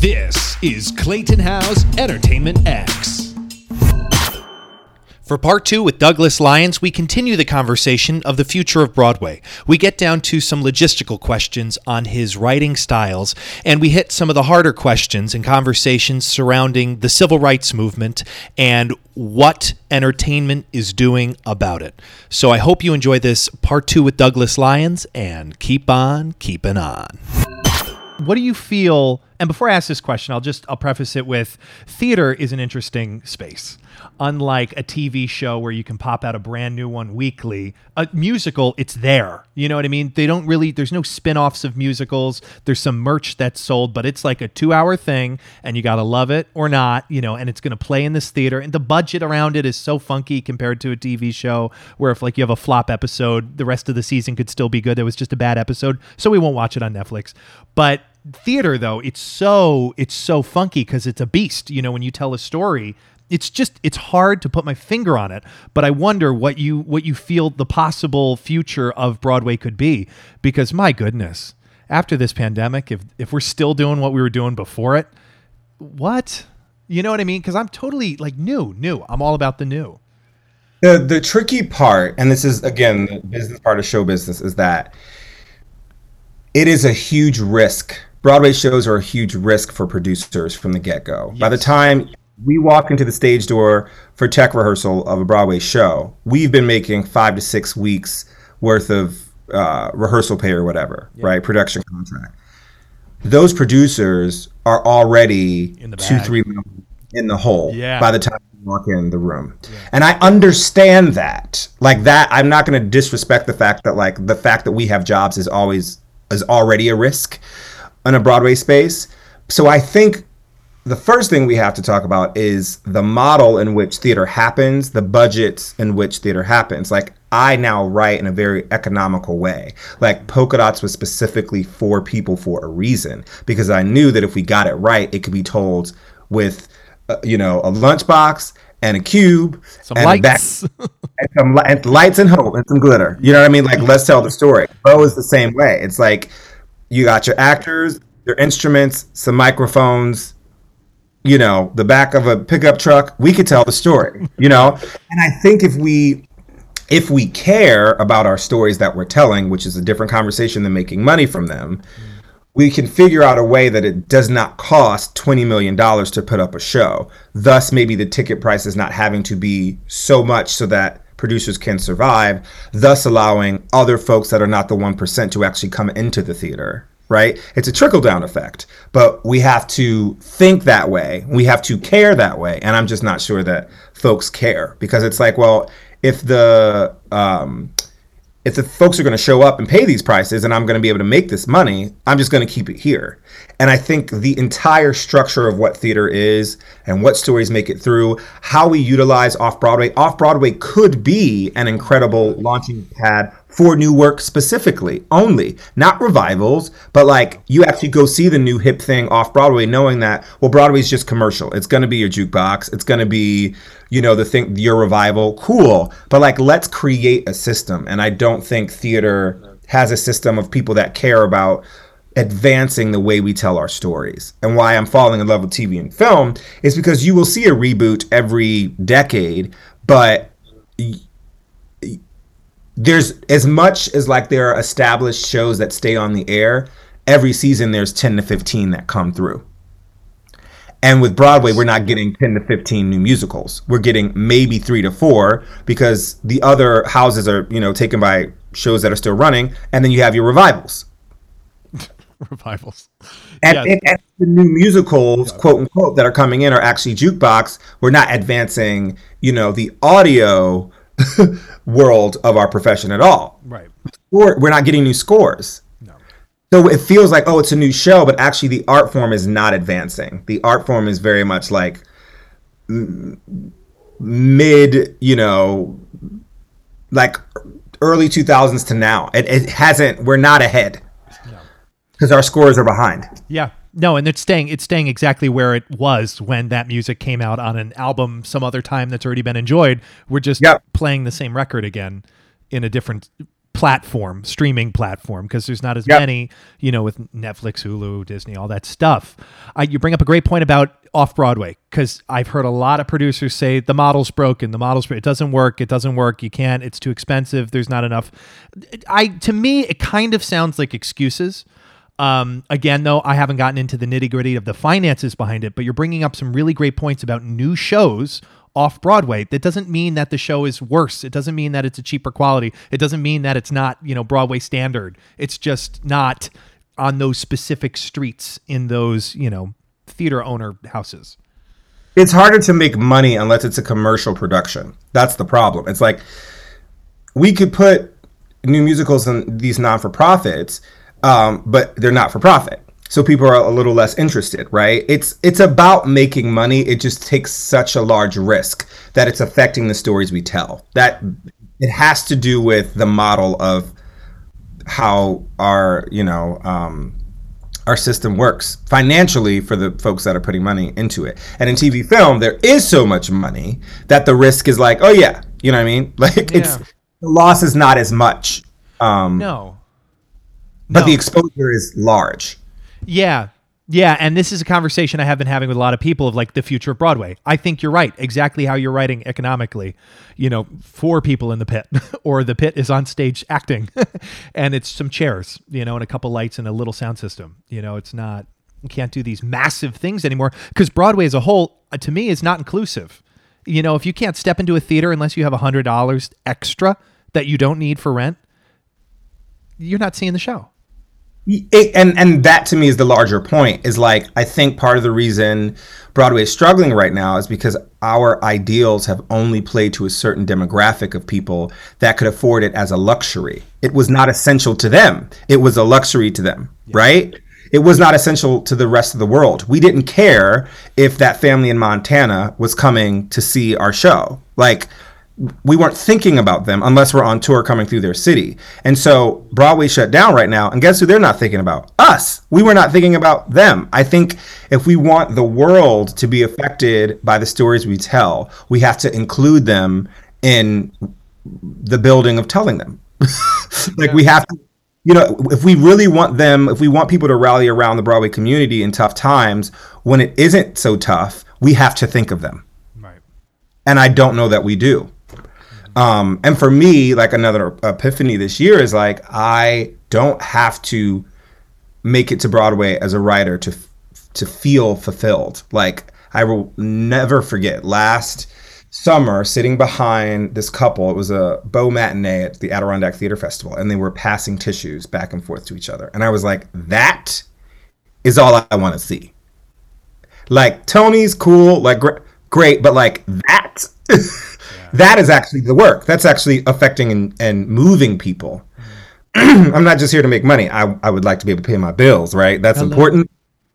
This is Clayton House Entertainment X. For part two with Douglas Lyons, we continue the conversation of the future of Broadway. We get down to some logistical questions on his writing styles, and we hit some of the harder questions and conversations surrounding the civil rights movement and what entertainment is doing about it. So I hope you enjoy this part two with Douglas Lyons, and keep on keeping on. What do you feel? And before I ask this question, I'll just I'll preface it with theater is an interesting space unlike a TV show where you can pop out a brand new one weekly, a musical, it's there. You know what I mean? They don't really, there's no spin offs of musicals. There's some merch that's sold, but it's like a two hour thing and you got to love it or not, you know, and it's going to play in this theater. And the budget around it is so funky compared to a TV show where if like you have a flop episode, the rest of the season could still be good. It was just a bad episode. So we won't watch it on Netflix. But theater though it's so it's so funky because it's a beast you know when you tell a story. It's just it's hard to put my finger on it but i wonder what you what you feel the possible future of broadway could be. Because my goodness after this pandemic if if we're still doing what we were doing before it what? You know what i mean? Because i'm totally like new new. I'm all about the new. The the tricky part and this is again the business part of show business is that it is a huge risk broadway shows are a huge risk for producers from the get-go yes. by the time we walk into the stage door for tech rehearsal of a Broadway show, we've been making five to six weeks worth of uh, rehearsal pay or whatever, yeah. right? Production contract. Those producers are already two, three in the hole yeah. by the time you walk in the room. Yeah. And I understand that. Like that, I'm not going to disrespect the fact that like the fact that we have jobs is always is already a risk in a Broadway space. So I think the first thing we have to talk about is the model in which theater happens, the budgets in which theater happens. Like I now write in a very economical way. Like Polka Dots was specifically for people for a reason because I knew that if we got it right, it could be told with, uh, you know, a lunchbox and a cube some and lights. Back, and some and lights and hope and some glitter. You know what I mean? Like let's tell the story. Beau is the same way. It's like you got your actors, your instruments, some microphones you know, the back of a pickup truck, we could tell the story, you know? and I think if we if we care about our stories that we're telling, which is a different conversation than making money from them, we can figure out a way that it does not cost $20 million to put up a show. Thus, maybe the ticket price is not having to be so much so that producers can survive, thus allowing other folks that are not the 1% to actually come into the theater right? It's a trickle down effect, but we have to think that way. We have to care that way. And I'm just not sure that folks care because it's like, well, if the, um, if the folks are going to show up and pay these prices and I'm going to be able to make this money, I'm just going to keep it here. And I think the entire structure of what theater is and what stories make it through, how we utilize off Broadway, off Broadway could be an incredible launching pad for new work specifically only not revivals but like you actually go see the new hip thing off broadway knowing that well broadway's just commercial. It's going to be your jukebox. It's going to be you know the thing your revival. Cool. But like let's create a system. And i don't think theater has a system of people that care about advancing the way we tell our stories. And why i'm falling in love with tv and film is because you will see a reboot every decade but there's as much as like there are established shows that stay on the air every season there's 10 to 15 that come through. And with broadway we're not getting 10 to 15 new musicals. We're getting maybe three to four because the other houses are you know taken by shows that are still running and then you have your revivals revivals and, yeah. and, and, the new musicals quote unquote that are coming in are actually jukebox we're not advancing you know the audio world of our profession at all. Right. We're, we're not getting new scores. No. So it feels like, oh, it's a new show, but actually the art form is not advancing. The art form is very much like mid, you know, like early 2000s to now. It, it hasn't, we're not ahead because our scores are behind. Yeah. No, and it's staying it's staying exactly where it was when that music came out on an album some other time that's already been enjoyed. We're just yep. playing the same record again in a different platform, streaming platform, because there's not as Yep. many, you know, with Netflix, Hulu, Disney, all that stuff. Uh, you bring up a great point about off Broadway, because I've heard a lot of producers say the model's broken, the model's it doesn't work, it doesn't work, you can't, it's too expensive, there's not enough. I to me, it kind of sounds like excuses. Um, again, though, I haven't gotten into the nitty gritty of the finances behind it, but you're bringing up some really great points about new shows off Broadway. That doesn't mean that the show is worse. It doesn't mean that it's a cheaper quality. It doesn't mean that it's not, you know, Broadway standard. It's just not on those specific streets in those, you know, theater owner houses. it's harder to make money unless it's a commercial production. That's the problem. It's like we could put new musicals in these non for profits, um, but they're not for profit. So people are a little less interested, right? It's it's about making money. It just takes such a large risk that it's affecting the stories we tell. That it has to do with the model of how our you know um, our system works financially for the folks that are putting money into it. And in TV film, there is so much money that the risk is like, oh yeah, you know what I mean? Like it's the loss is not as much, um, No. But No. the exposure is large. Yeah. Yeah, and this is a conversation I have been having with a lot of people of like the future of Broadway. I think you're right, exactly how you're writing economically. You know, four people in the pit, or the pit is on stage acting, and it's some chairs, you know, and a couple lights and a little sound system. You know, it's not you can't do these massive things anymore because Broadway as a whole, uh, to me, is not inclusive. You know, if you can't step into a theater unless you have a hundred dollars extra that you don't need for rent, you're not seeing the show. It, and and that to me is the larger point is like I think part of the reason Broadway is struggling right now is because our ideals have only played to a certain demographic of people that could afford it as a luxury. It was not essential to them. It was a luxury to them, right? It was not essential to the rest of the world. We didn't care if that family in Montana was coming to see our show. Like we weren't thinking about them unless we're on tour coming through their city. And so Broadway shut down right now. And guess who they're not thinking about? Us. We were not thinking about them. I think if we want the world to be affected by the stories we tell, we have to include them in the building of telling them. like we have to you know, if we really want them, if we want people to rally around the Broadway community in tough times, when it isn't so tough, we have to think of them Right. and I don't know that we do. Um, and for me, like another epiphany this year is like I don't have to make it to Broadway as a writer to to feel fulfilled. Like I will never forget last summer sitting behind this couple. It was a Beau matinee at the Adirondack Theater Festival, and they were passing tissues back and forth to each other. And I was like, that is all I want to see. Like Tony's cool, like gr- great, but like that, that is actually the work. That's actually affecting and, and moving people. I'm not just here to make money. I, I would like to be able to pay my bills, right? That's important.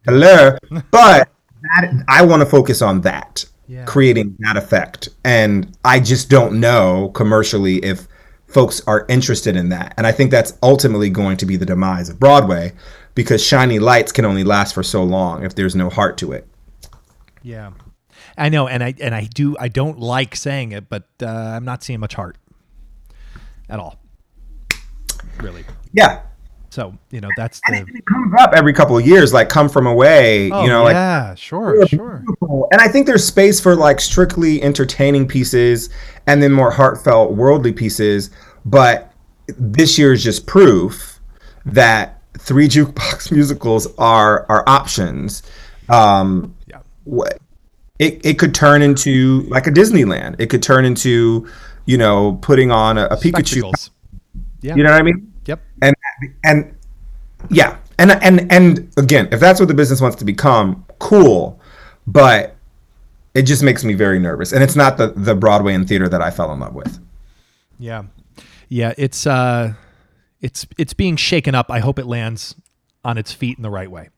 Hello, but that, I want to focus on that, Yeah. creating that effect. And I just don't know commercially if folks are interested in that. And I think that's ultimately going to be the demise of Broadway because shiny lights can only last for so long if there's no heart to it. Yeah, I know, and I and I do. I don't like saying it, but uh, I'm not seeing much heart at all. Really. Yeah. So you know that's And the. it, it comes up every couple of years, like come from away, Oh you know, like yeah, sure, sure. beautiful. And I think there's space for like strictly entertaining pieces and then more heartfelt, worldly pieces. But this year is just proof that three jukebox musicals are are options. Um, Yeah. what it, it could turn into like a Disneyland. It could turn into, you know, putting on a, a Pikachu. Yeah. You know what I mean? Yep. and and yeah and and and again if that's what the business wants to become cool but it just makes me very nervous and it's not the the broadway and theater that i fell in love with Yeah. Yeah. It's uh, it's it's being shaken up. I hope it lands on its feet in the right way.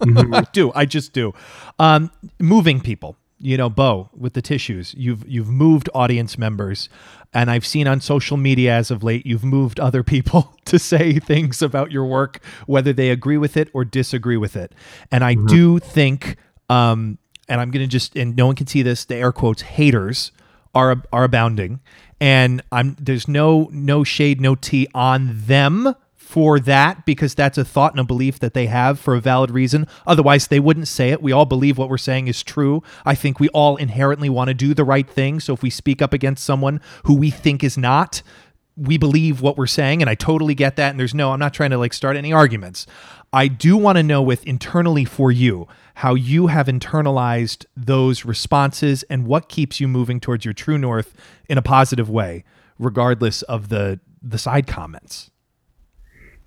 I do. I just do. Um, moving people. You know, Beau, with the tissues, you've you've moved audience members, and I've seen on social media as of late, you've moved other people to say things about your work, whether they agree with it or disagree with it. And I do think, um, and I'm gonna just, and no one can see this, the air quotes, haters are are abounding, and I'm there's no no shade, no tea on them for that because that's a thought and a belief that they have for a valid reason. Otherwise, they wouldn't say it. We all believe what we're saying is true. I think we all inherently want to do the right thing. So if we speak up against someone who we think is not, we believe what we're saying. And I totally get that. And there's no, I'm not trying to like start any arguments. I do want to know with internally for you how you have internalized those responses and what keeps you moving towards your true north in a positive way, regardless of the the side comments.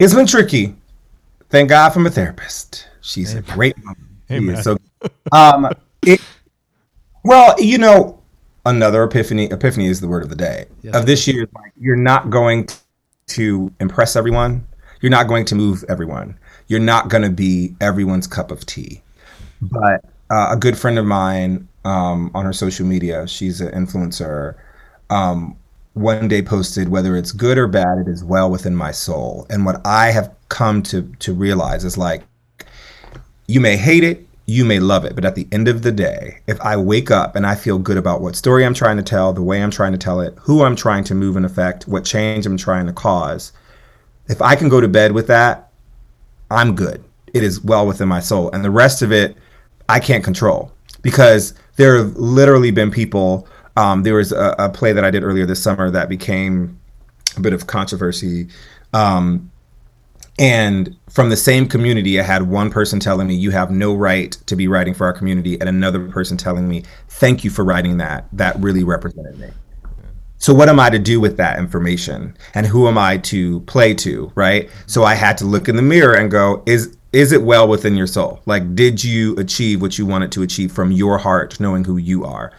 It's been tricky. Thank God for my therapist. She's Amen. a great woman. So, um, it, well, you know, another epiphany. Epiphany is the word of the day yes. of this year. Like, you're not going to impress everyone. You're not going to move everyone. You're not going to be everyone's cup of tea. But uh, a good friend of mine um, on her social media, she's an influencer. Um, one day posted whether it's good or bad it is well within my soul. And what i have come to to realize is like you may hate it you may love it but at the end of the day if i wake up and i feel good about what story i'm trying to tell the way i'm trying to tell it who i'm trying to move and affect what change i'm trying to cause if i can go to bed with that i'm good. It is well within my soul. And the rest of it i can't control. Because there have literally been people um, there was a, a, play that I did earlier this summer that became a bit of controversy. Um, and from the same community, I had one person telling me, You have no right to be writing for our community, and another person telling me, Thank you for writing that. That really represented me. So, what am I to do with that information? And who am I to play to? Right. So, I had to look in the mirror and go, Is is it well within your soul? Like, did you achieve what you wanted to achieve from your heart, knowing who you are?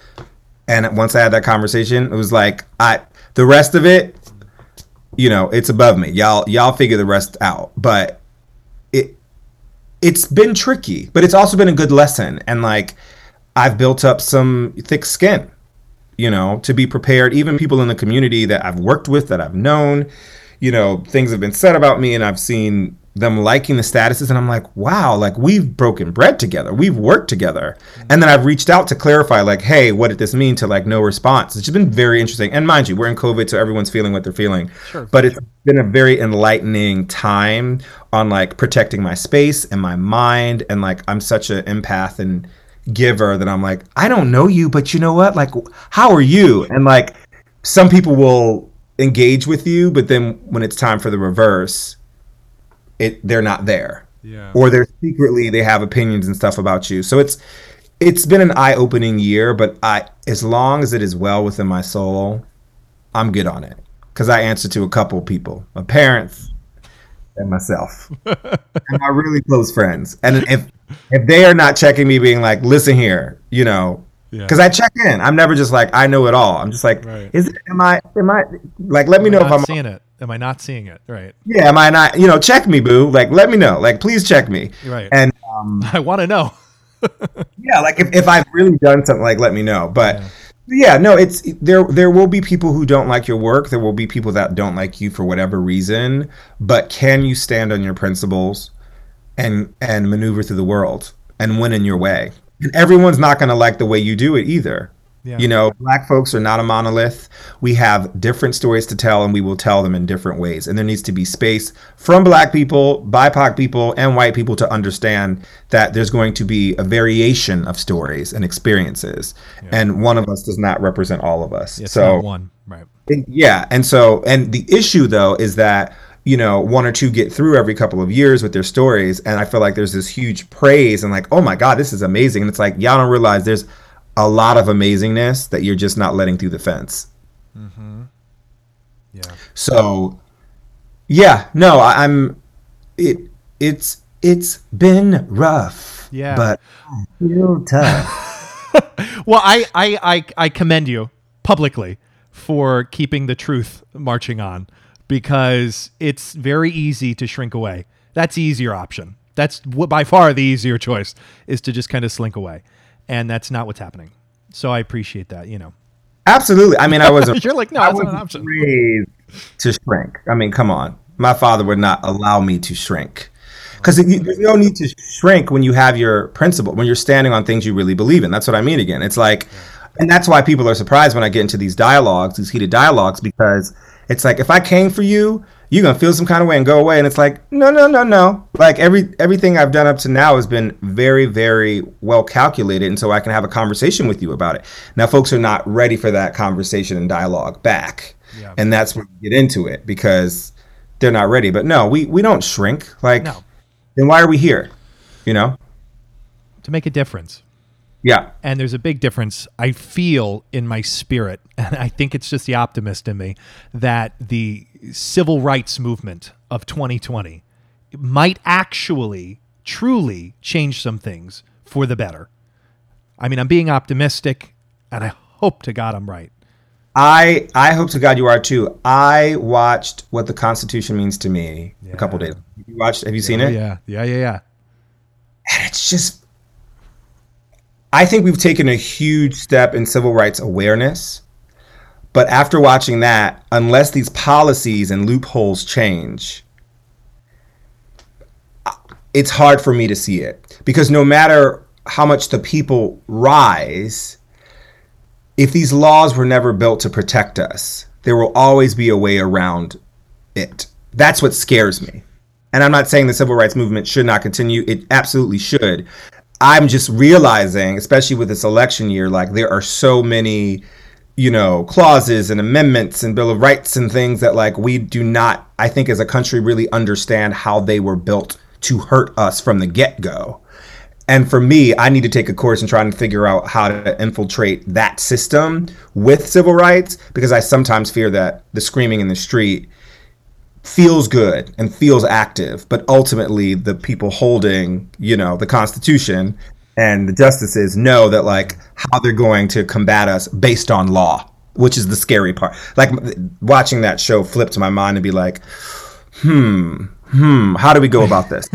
And once I had that conversation, it was like I the rest of it, you know, it's above me. Y'all y'all figure the rest out. But it it's been tricky, but it's also been a good lesson. And like I've built up some thick skin, you know, to be prepared. Even people in the community that I've worked with, that I've known, you know, things have been said about me and I've seen them liking the statuses and I'm like, wow, like we've broken bread together. We've worked together. And then I've reached out to clarify, like, hey, what did this mean to like no response? It's just been very interesting. And mind you, we're in COVID, so everyone's feeling what they're feeling. Sure, but it's been a very enlightening time on like protecting my space and my mind. And like I'm such an empath and giver that I'm like, I don't know you, but you know what? Like, how are you? And like some people will engage with you, but then when it's time for the reverse, it they're not there. Yeah. Or they're secretly they have opinions and stuff about you. So it's it's been an eye-opening year, but I as long as it is well within my soul, I'm good on it. Cuz I answer to a couple people, my parents and myself. and my really close friends. And if if they are not checking me being like, "Listen here, you know, because yeah. I check in. I'm never just like I know it all. I'm just like, right. is it? Am I? Am I? Like, let me know if I'm seeing it. Am I not seeing it? Right. Yeah. Am I not? You know, check me, boo. Like, let me know. Like, please check me. Right. And um, I want to know. yeah. Like, if, if I've really done something, like, let me know. But. Yeah. yeah. no, it's there. There will be people who don't like your work. There will be people that don't like you for whatever reason. But can you stand on your principles, and and maneuver through the world and win in your way? And everyone's not going to like the way you do it either. Yeah. You know, black folks are not a monolith. We have different stories to tell, and we will tell them in different ways. And there needs to be space from black people, BIPOC people, and white people to understand that there's going to be a variation of stories and experiences. Yeah. And one of us does not represent all of us. It's so, one, right. yeah. And so, and the issue, though, is that you know, one or two get through every couple of years with their stories. And I feel like there's this huge praise and like, oh my God, this is amazing. And it's like, y'all don't realize there's a lot of amazingness that you're just not letting through the fence. Mm-hmm. Yeah. So, yeah, no, I, I'm, it, it's, it's been rough. Yeah. But feel tough. well, I, I, I, I commend you publicly for keeping the truth marching on because it's very easy to shrink away. That's the easier option. That's by far the easier choice is to just kind of slink away. And that's not what's happening. So I appreciate that, you know. Absolutely. I mean, I was. A, You're like, no, that's not an option. To shrink. I mean, come on. My father would not allow me to shrink because there's no need to shrink when you have your principle when you're standing on things you really believe in that's what i mean again it's like and that's why people are surprised when I get into these dialogues, these heated dialogues, because it's like if I came for you, you're gonna feel some kind of way and go away. And it's like, no, no, no, no. Like every everything I've done up to now has been very, very well calculated, and so I can have a conversation with you about it. Now, folks are not ready for that conversation and dialogue back, yeah. and that's when we get into it because they're not ready. But no, we we don't shrink. Like, no. then why are we here? You know, to make a difference. Yeah. And there's a big difference I feel in my spirit, and I think it's just the optimist in me, that the civil rights movement of 2020 might actually, truly change some things for the better. I mean, I'm being optimistic, and I hope to God I'm right. I I hope to God you are too. I watched What the Constitution Means to Me yeah. a couple days. Have you watched? Have you oh, seen yeah, it? Yeah, yeah, yeah, yeah. And it's just I think we've taken a huge step in civil rights awareness. But after watching that, unless these policies and loopholes change, it's hard for me to see it. Because no matter how much the people rise, if these laws were never built to protect us, there will always be a way around it. That's what scares me. And I'm not saying the civil rights movement should not continue, it absolutely should. I'm just realizing, especially with this election year, like there are so many, you know, clauses and amendments and Bill of Rights and things that like we do not, I think, as a country, really understand how they were built to hurt us from the get go. And for me, I need to take a course in trying to figure out how to infiltrate that system with civil rights because I sometimes fear that the screaming in the street feels good and feels active, but ultimately the people holding, you know, the Constitution and the justices know that like how they're going to combat us based on law, which is the scary part. Like watching that show flip to my mind and be like, hmm, hmm, how do we go about this?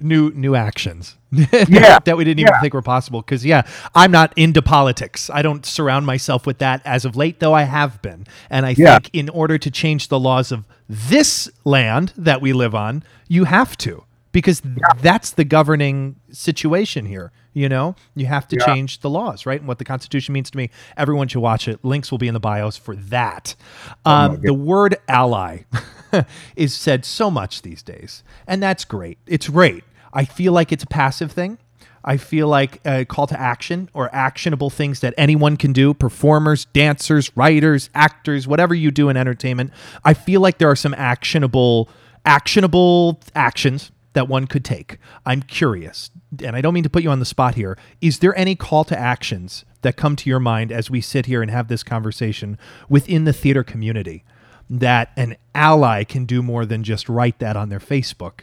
new new actions. yeah, that we didn't even yeah. think were possible. Because yeah, I'm not into politics. I don't surround myself with that as of late, though I have been. And I yeah. think in order to change the laws of this land that we live on, you have to because yeah. that's the governing situation here. You know, you have to change the laws, right? And what the Constitution means to me. Everyone should watch it. Links will be in the bios for that. Oh um, the word ally is said so much these days, and that's great. It's great. I feel like it's a passive thing. I feel like a call to action or actionable things that anyone can do performers, dancers, writers, actors, whatever you do in entertainment. I feel like there are some actionable actionable actions that one could take. I'm curious, and I don't mean to put you on the spot here. Is there any call to actions that come to your mind as we sit here and have this conversation within the theater community that an ally can do more than just write that on their Facebook?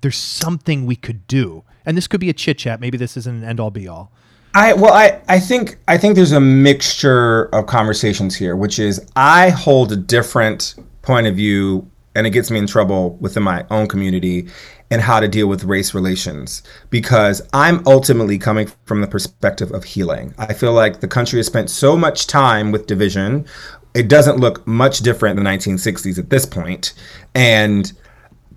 There's something we could do and this could be a chit chat. Maybe this isn't an end all be all. I well, I I think I think there's a mixture of conversations here, which is I hold a different point of view, and it gets me in trouble within my own community and how to deal with race relations because I'm ultimately coming from the perspective of healing. I feel like the country has spent so much time with division. It doesn't look much different in the 1960s at this point, and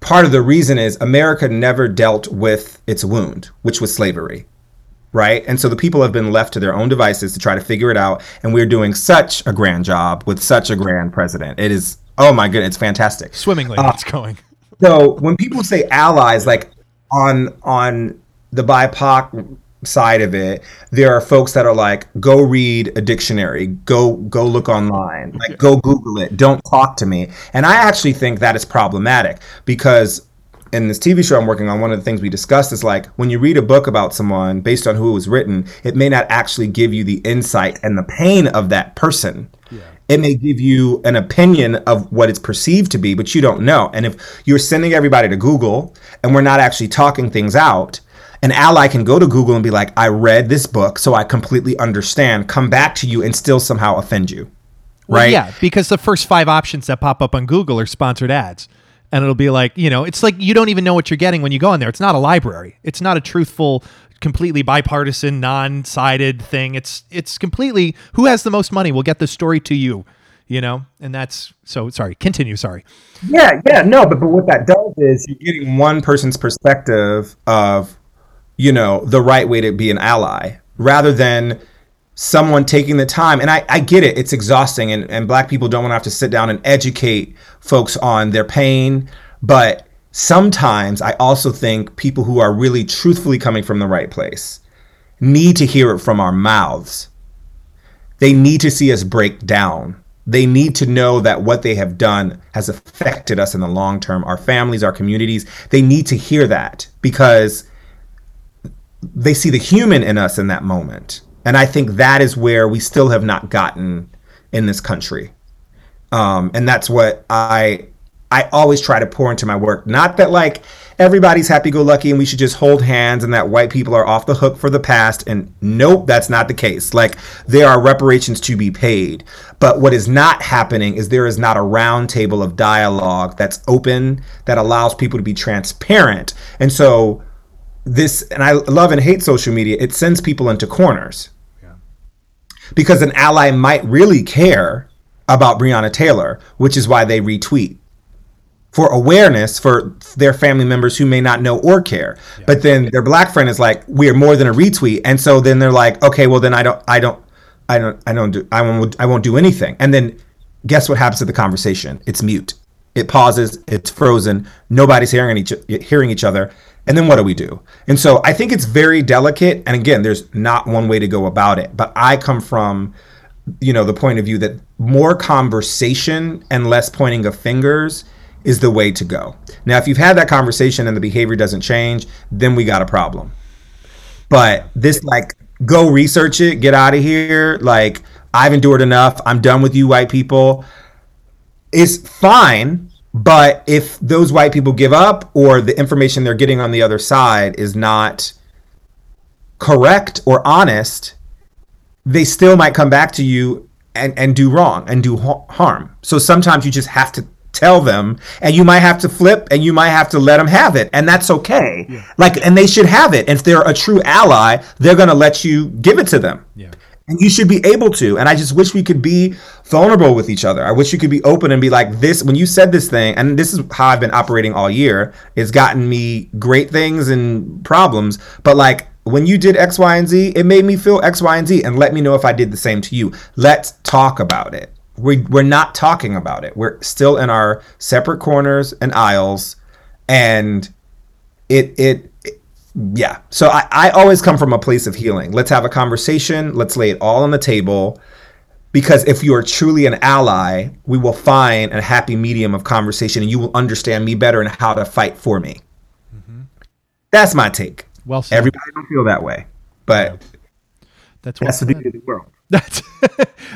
part of the reason is America never dealt with its wound, which was slavery. Right. And so the people have been left to their own devices to try to figure it out. And we're doing such a grand job with such a grand president. It is, oh my goodness, it's fantastic. Swimmingly, uh, it's going. So when people say allies, like on on the BIPOC side of it, there are folks that are like, go read a dictionary, go go look online, like go Google it, don't talk to me. And I actually think that is problematic because in this TV show I'm working on, one of the things we discussed is like when you read a book about someone based on who it was written, it may not actually give you the insight and the pain of that person. Yeah. It may give you an opinion of what it's perceived to be, but you don't know. And if you're sending everybody to Google and we're not actually talking things out, an ally can go to Google and be like, I read this book, so I completely understand, come back to you and still somehow offend you. Right? Well, yeah, because the first five options that pop up on Google are sponsored ads. And it'll be like, you know, it's like you don't even know what you're getting when you go in there. It's not a library. It's not a truthful, completely bipartisan, non-sided thing. It's it's completely who has the most money will get the story to you you know and that's so sorry continue sorry yeah yeah no but, but what that does is you're getting one person's perspective of you know, the right way to be an ally rather than someone taking the time. And I, I get it. It's exhausting and, and black people don't want to have to sit down and educate folks on their pain. But sometimes i also think people who are really truthfully coming from the right place need to hear it from our mouths. They need to see us break down. They need to know that what they have done has affected us in the long term our families our communities. They need to hear that because they see the human in us in that moment and I think that is where we still have not gotten in this country. Um, and that's what I I always try to pour into my work. Not that like everybody's happy go lucky and we should just hold hands and that white people are off the hook for the past. And nope, that's not the case. Like there are reparations to be paid. But what is not happening is there is not a round table of dialogue that's open, that allows people to be transparent. And so this, and I love and hate social media, it sends people into corners because an ally might really care about Breonna Taylor, which is why they retweet for awareness for their family members who may not know or care. Yeah. But then their black friend is like, "We're more than a retweet," and so then they're like, "Okay, well then I don't, I don't, I don't, I don't do, I won't, I won't do anything." And then guess what happens to the conversation? It's mute. It pauses. It's frozen. Nobody's hearing each hearing each other. And then what do we do? And so I think it's very delicate. And again, there's not one way to go about it. But I come from, you know, the point of view that more conversation and less pointing of fingers is the way to go. Now, if you've had that conversation and the behavior doesn't change, then we got a problem. But this, like, go research it, get out of here. Like, I've endured enough. I'm done with you, white people. Is fine but if those white people give up or the information they're getting on the other side is not correct or honest, they still might come back to you and, and do wrong and do harm. So sometimes you just have to tell them and you might have to flip and you might have to let them have it. And that's okay. Yeah. like and they should have it. And if they're a true ally they're going to let you give it to them. Yeah and you should be able to and i just wish we could be vulnerable with each other. I wish you could be open and be like this when you said this thing and this is how i've been operating all year it's gotten me great things and problems but like when you did x y and z it made me feel x y and z and let me know if i did the same to you. Let's talk about it. We, we're not talking about it. We're still in our separate corners and aisles and it it yeah. So I, I always come from a place of healing. Let's have a conversation. Let's lay it all on the table. Because if you are truly an ally, we will find a happy medium of conversation and you will understand me better and how to fight for me. Mm-hmm. That's my take. Well said. Everybody don't feel that way. But yeah. that's, that's the beauty of the world. That's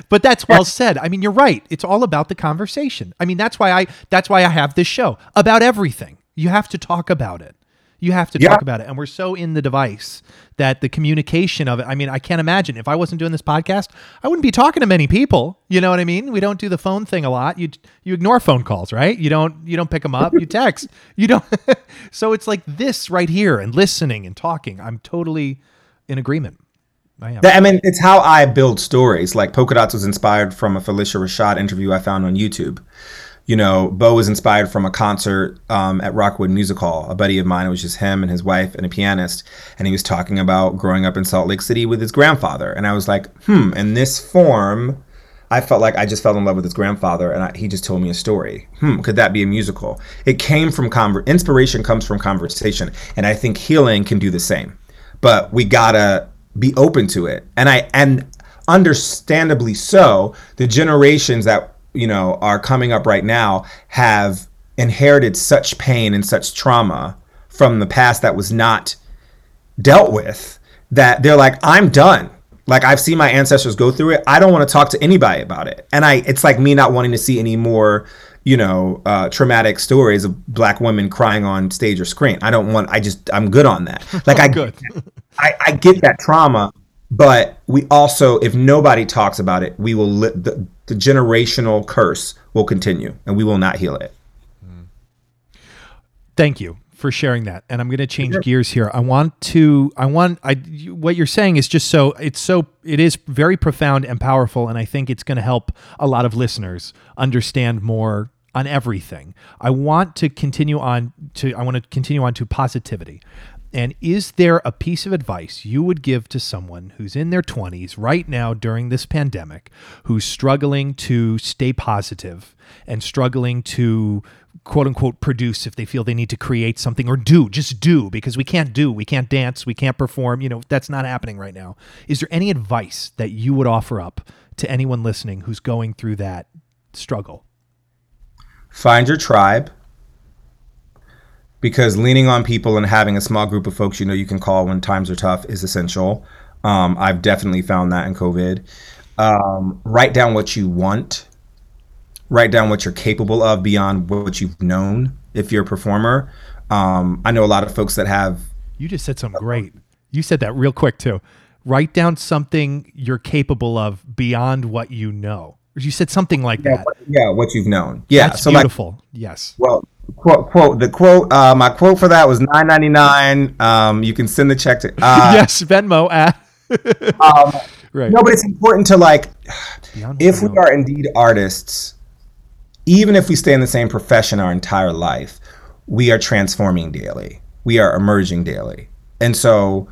but that's well said. I mean, you're right. It's all about the conversation. I mean, that's why I that's why I have this show about everything. You have to talk about it. You have to talk about it. And we're so in the device that the communication of it, I mean, I can't imagine if I wasn't doing this podcast, I wouldn't be talking to many people. You know what I mean? We don't do the phone thing a lot. You you ignore phone calls, right? You don't you don't pick them up, you text. You don't So it's like this right here and listening and talking. I'm totally in agreement. I am. I mean, it's how I build stories. Like Polka Dots was inspired from a Phylicia Rashad interview I found on YouTube you know, Beau was inspired from a concert um, at Rockwood Music Hall. A buddy of mine, it was just him and his wife and a pianist, and he was talking about growing up in Salt Lake City with his grandfather. And I was like, hmm, in this form, I felt like I just fell in love with his grandfather, and I, he just told me a story. Hmm, could that be a musical? It came from conver- inspiration comes from conversation, and I think healing can do the same. But we gotta be open to it, and I and understandably so, the generations that you know are coming up right now have inherited such pain and such trauma from the past that was not dealt with that they're like i'm done. Like i've seen my ancestors go through it. I don't want to talk to anybody about it. And i it's like me not wanting to see any more you know uh, traumatic stories of black women crying on stage or screen. I don't want i just i'm good on that. Like i good. I, I get that trauma but we also if nobody talks about it we will li- the, the generational curse will continue and we will not heal it. Thank you for sharing that. And I'm going to change sure. gears here. I want to I want I what you're saying is just so it's so it is very profound and powerful and I think it's going to help a lot of listeners understand more on everything. I want to continue on to I want to continue on to positivity And is there a piece of advice you would give to someone who's in their 20s right now during this pandemic, who's struggling to stay positive and struggling to quote unquote produce if they feel they need to create something or do, just do, because we can't do, we can't dance, we can't perform, you know, that's not happening right now. Is there any advice that you would offer up to anyone listening who's going through that struggle? Find your tribe because leaning on people and having a small group of folks you know you can call when times are tough is essential. Um, I've definitely found that in COVID. Um, write down what you want. Write down what you're capable of beyond what you've known. If you're a performer, um, I know a lot of folks that have. You just said something great. You said that real quick too. Write down something you're capable of beyond what you know. You said something like yeah, that. What, yeah, what you've known. Yeah, That's so beautiful. Like, yes. Well, quote quote the quote uh, my quote for that was 9.99 um you can send the check to uh, yes venmo at um, right no but it's important to like if we are indeed artists even if we stay in the same profession our entire life we are transforming daily we are emerging daily and so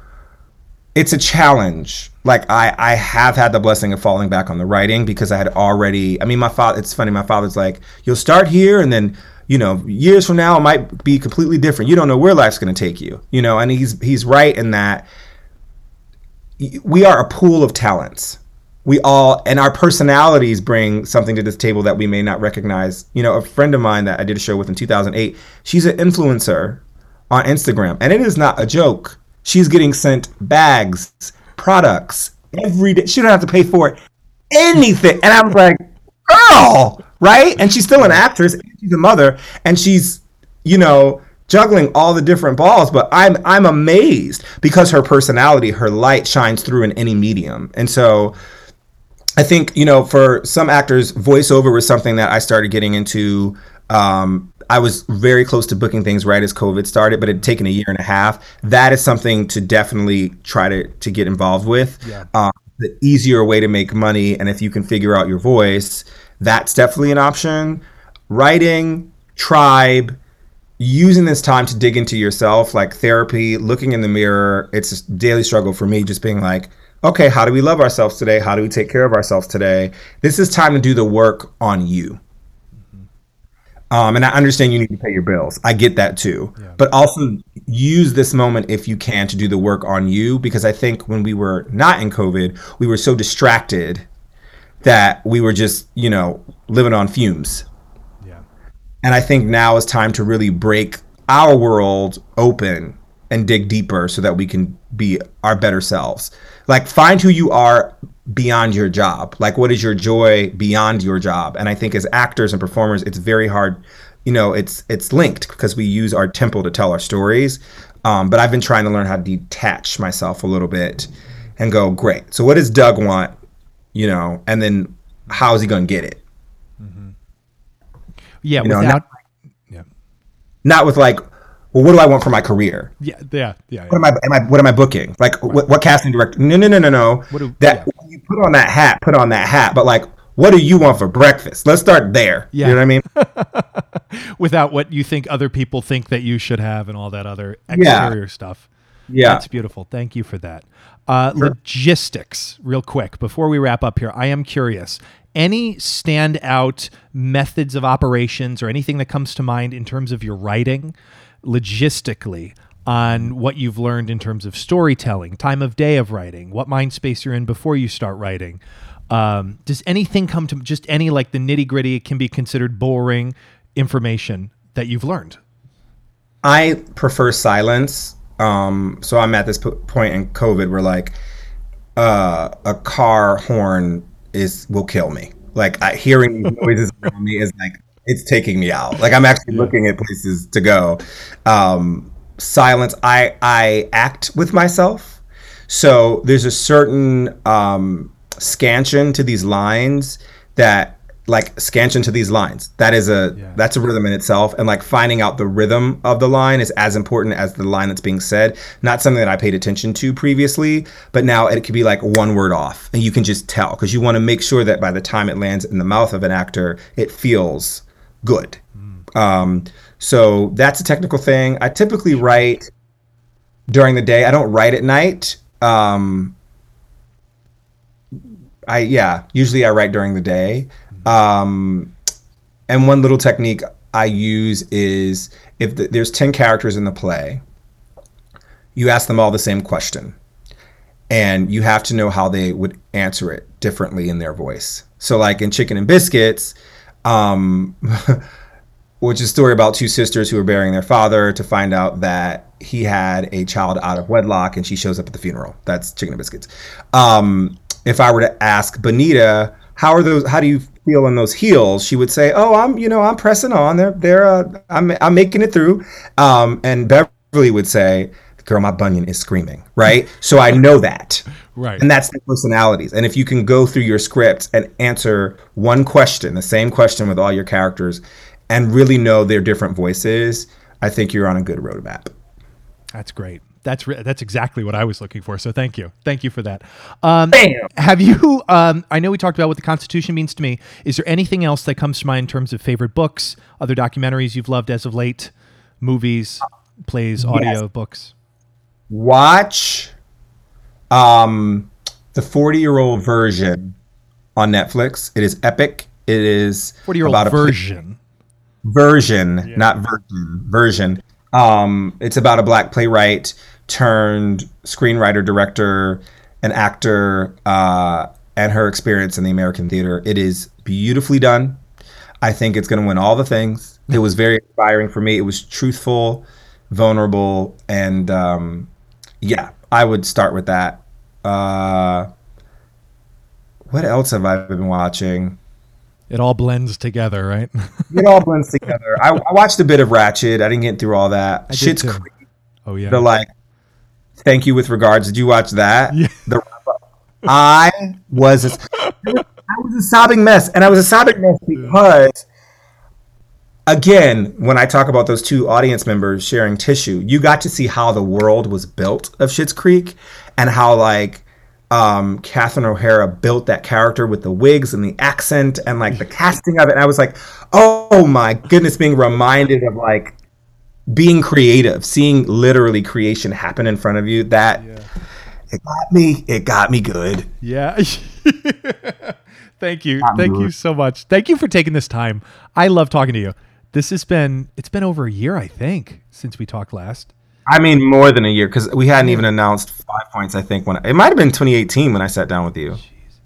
it's a challenge like i i have had the blessing of falling back on the writing because i had already i mean my father it's funny my father's like you'll start here and then you know, years from now it might be completely different. You don't know where life's going to take you, you know, and he's he's right in that we are a pool of talents. We all and our personalities bring something to this table that we may not recognize. You know, a friend of mine that I did a show with in 2008, she's an influencer on Instagram, and it is not a joke. She's getting sent bags, products every day. She don't have to pay for it, anything. And I'm like, girl, right? And she's still an actress. she's a mother, and she's, you know, juggling all the different balls. But I'm I'm amazed because her personality, her light shines through in any medium, and so. I think you know, for some actors, voiceover was something that I started getting into. Um, I was very close to booking things right as COVID started, but it had taken a year and a half. That is something to definitely try to to get involved with. Yeah. Um, the easier way to make money, and if you can figure out your voice, that's definitely an option. Writing, tribe, using this time to dig into yourself, like therapy, looking in the mirror. It's a daily struggle for me, just being like, okay, how do we love ourselves today? How do we take care of ourselves today? This is time to do the work on you. Um, and I understand you need to pay your bills. I get that too. Yeah. But also use this moment if you can to do the work on you because I think when we were not in COVID, we were so distracted that we were just, you know, living on fumes. Yeah. And I think now is time to really break our world open and dig deeper so that we can be our better selves. Like find who you are beyond your job. Like what is your joy beyond your job? And I think as actors and performers, it's very hard. You know, it's it's linked because we use our temple to tell our stories. Um, but I've been trying to learn how to detach myself a little bit and go, great. So what does Doug want? you know, and then how is he going to get it? Mm-hmm. Yeah, you without, know, not, yeah, not with like, well, what do I want for my career? Yeah, yeah, yeah. What am I, am I, what am I booking? Like, right. what, what, casting director? No, no, no, no, no. What Do, that yeah. You put on that hat, put on that hat. But like, what do you want for breakfast? Let's start there. Yeah. You know what I mean? Without what you think other people think that you should have and all that other exterior yeah. stuff. Yeah. That's beautiful. Thank you for that. Uh, sure. Logistics, real quick, before we wrap up here, I am curious. Any standout methods of operations or anything that comes to mind in terms of your writing, logistically, on what you've learned in terms of storytelling, time of day of writing, what mind space you're in before you start writing? Um, does anything come to just any like the nitty gritty can be considered boring information that you've learned? I prefer silence um, so I'm at this p- point in COVID where like uh, a car horn is will kill me. Like I, hearing noises around me is like it's taking me out. Like I'm actually looking at places to go. Um, silence. I I act with myself. So there's a certain um, scansion to these lines that like scansion to these lines. That is a yeah. that's a rhythm in itself, and like finding out the rhythm of the line is as important as the line that's being said. Not something that I paid attention to previously, but now it could be like one word off, and you can just tell because you want to make sure that by the time it lands in the mouth of an actor, it feels good. Mm. Um, so that's a technical thing. I typically write during the day. I don't write at night. Um, I yeah, usually I write during the day. Um, and one little technique I use is if the, there's 10 characters in the play, you ask them all the same question. And you have to know how they would answer it differently in their voice. So, like in Chicken and Biscuits, um, which is a story about two sisters who are burying their father to find out that he had a child out of wedlock and she shows up at the funeral. That's Chicken and Biscuits. Um, if I were to ask Bonita, how are those, how do you feel in those heels? She would say, oh, I'm, you know, I'm pressing on. They're, they're, uh, I'm, I'm making it through. Um, and Beverly would say, girl, my bunion is screaming, right? So I know that. Right. And that's the personalities. And if you can go through your script and answer one question, the same question with all your characters, and really know their different voices, I think you're on a good roadmap. That's great. That's re- that's exactly what I was looking for. So thank you, thank you for that. Um, Have you? Um, I know we talked about what the Constitution means to me. Is there anything else that comes to mind in terms of favorite books, other documentaries you've loved as of late, movies, plays, audio books? Watch um, the 40 year old version on Netflix. It is epic. It is Forty year old about a version. version, not version, version. Um, it's about a black playwright turned screenwriter, director, and actor, uh, and her experience in the American theater. It is beautifully done. I think it's going to win all the things. It was very inspiring for me. It was truthful, vulnerable, and um, yeah, I would start with that. Uh, what else have I been watching? It all blends together, right? It all blends together. I, I watched a bit of Ratched. I didn't get through all that. did Schitt's. Creek. oh yeah. The like, thank you with regards. Did you watch that? Yeah. The I was a, I was a sobbing mess, and I was a sobbing mess because, again, when I talk about those two audience members sharing tissue, you got to see how the world was built of Schitt's Creek, and how like um Catherine O'Hara built that character with the wigs and the accent and like the casting of it. And I was like, oh my goodness, being reminded of like being creative, seeing literally creation happen in front of you. That yeah. it got me. It got me good. Yeah. Thank you. Thank you so much. Thank you for taking this time. I love talking to you. This has been it's been over a year, I think, since we talked last. I mean, more than a year because we hadn't even announced five points. I think when it might have been 2018 when I sat down with you.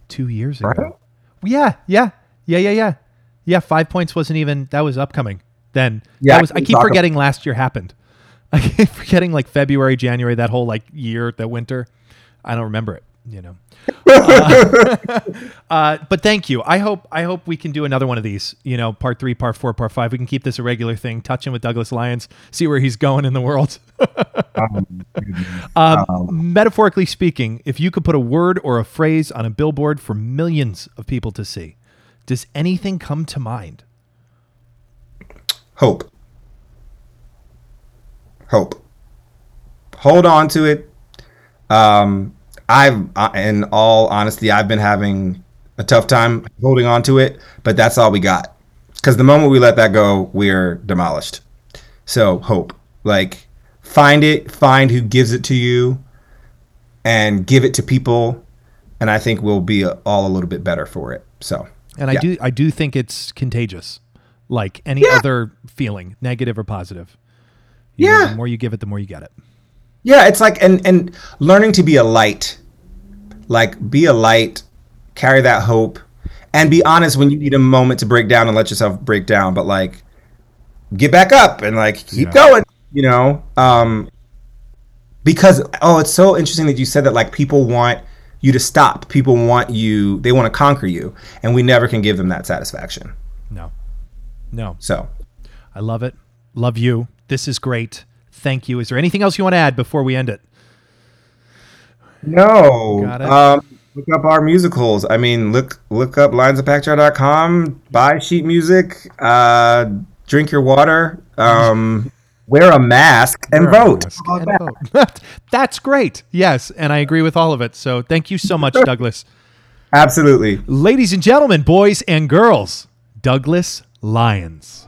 Two years ago. Right? Yeah, yeah. Yeah, yeah, yeah. Yeah, five points wasn't even that was upcoming then. Yeah, That was I keep forgetting last year happened. I keep forgetting like February, January, that whole like year, that winter. I don't remember it, you know. uh, uh, but thank you. I hope I hope we can do another one of these. You know, part three, part four, part five. We can keep this a regular thing. Touch Touching with Douglas Lyons, see where he's going in the world. um, metaphorically speaking, if you could put a word or a phrase on a billboard for millions of people to see, does anything come to mind? Hope. Hope. Hold on to it. Um, I've, uh, in all honesty, I've been having a tough time holding on to it, but that's all we got. Because the moment we let that go, we're demolished. So hope, like, find it, find who gives it to you, and give it to people, and I think we'll be all a little bit better for it. So, And I yeah. do I do think it's contagious, like any Yeah. other feeling, negative or positive. You know, Yeah. the more you give it, the more you get it. Yeah, it's like and and learning to be a light. Like be a light, carry that hope, and be honest when you need a moment to break down and let yourself break down, but like get back up and like keep Yeah. going, you know? Um because oh, it's so interesting that you said that like people want you to stop. People want you they want to conquer you, and we never can give them that satisfaction. No, no, So, I love it. Love you. This is great. Thank you. Is there anything else you want to add before we end it? No. Got it. Um, look up our musicals. I mean, look look up lyonsandpakchar.com, buy sheet music, uh, drink your water, um, wear a mask, and Wear vote. mask and that? vote. That's great. Yes, and I agree with all of it. So thank you so much, Douglas. Absolutely. Ladies and gentlemen, boys and girls, Douglas Lyons.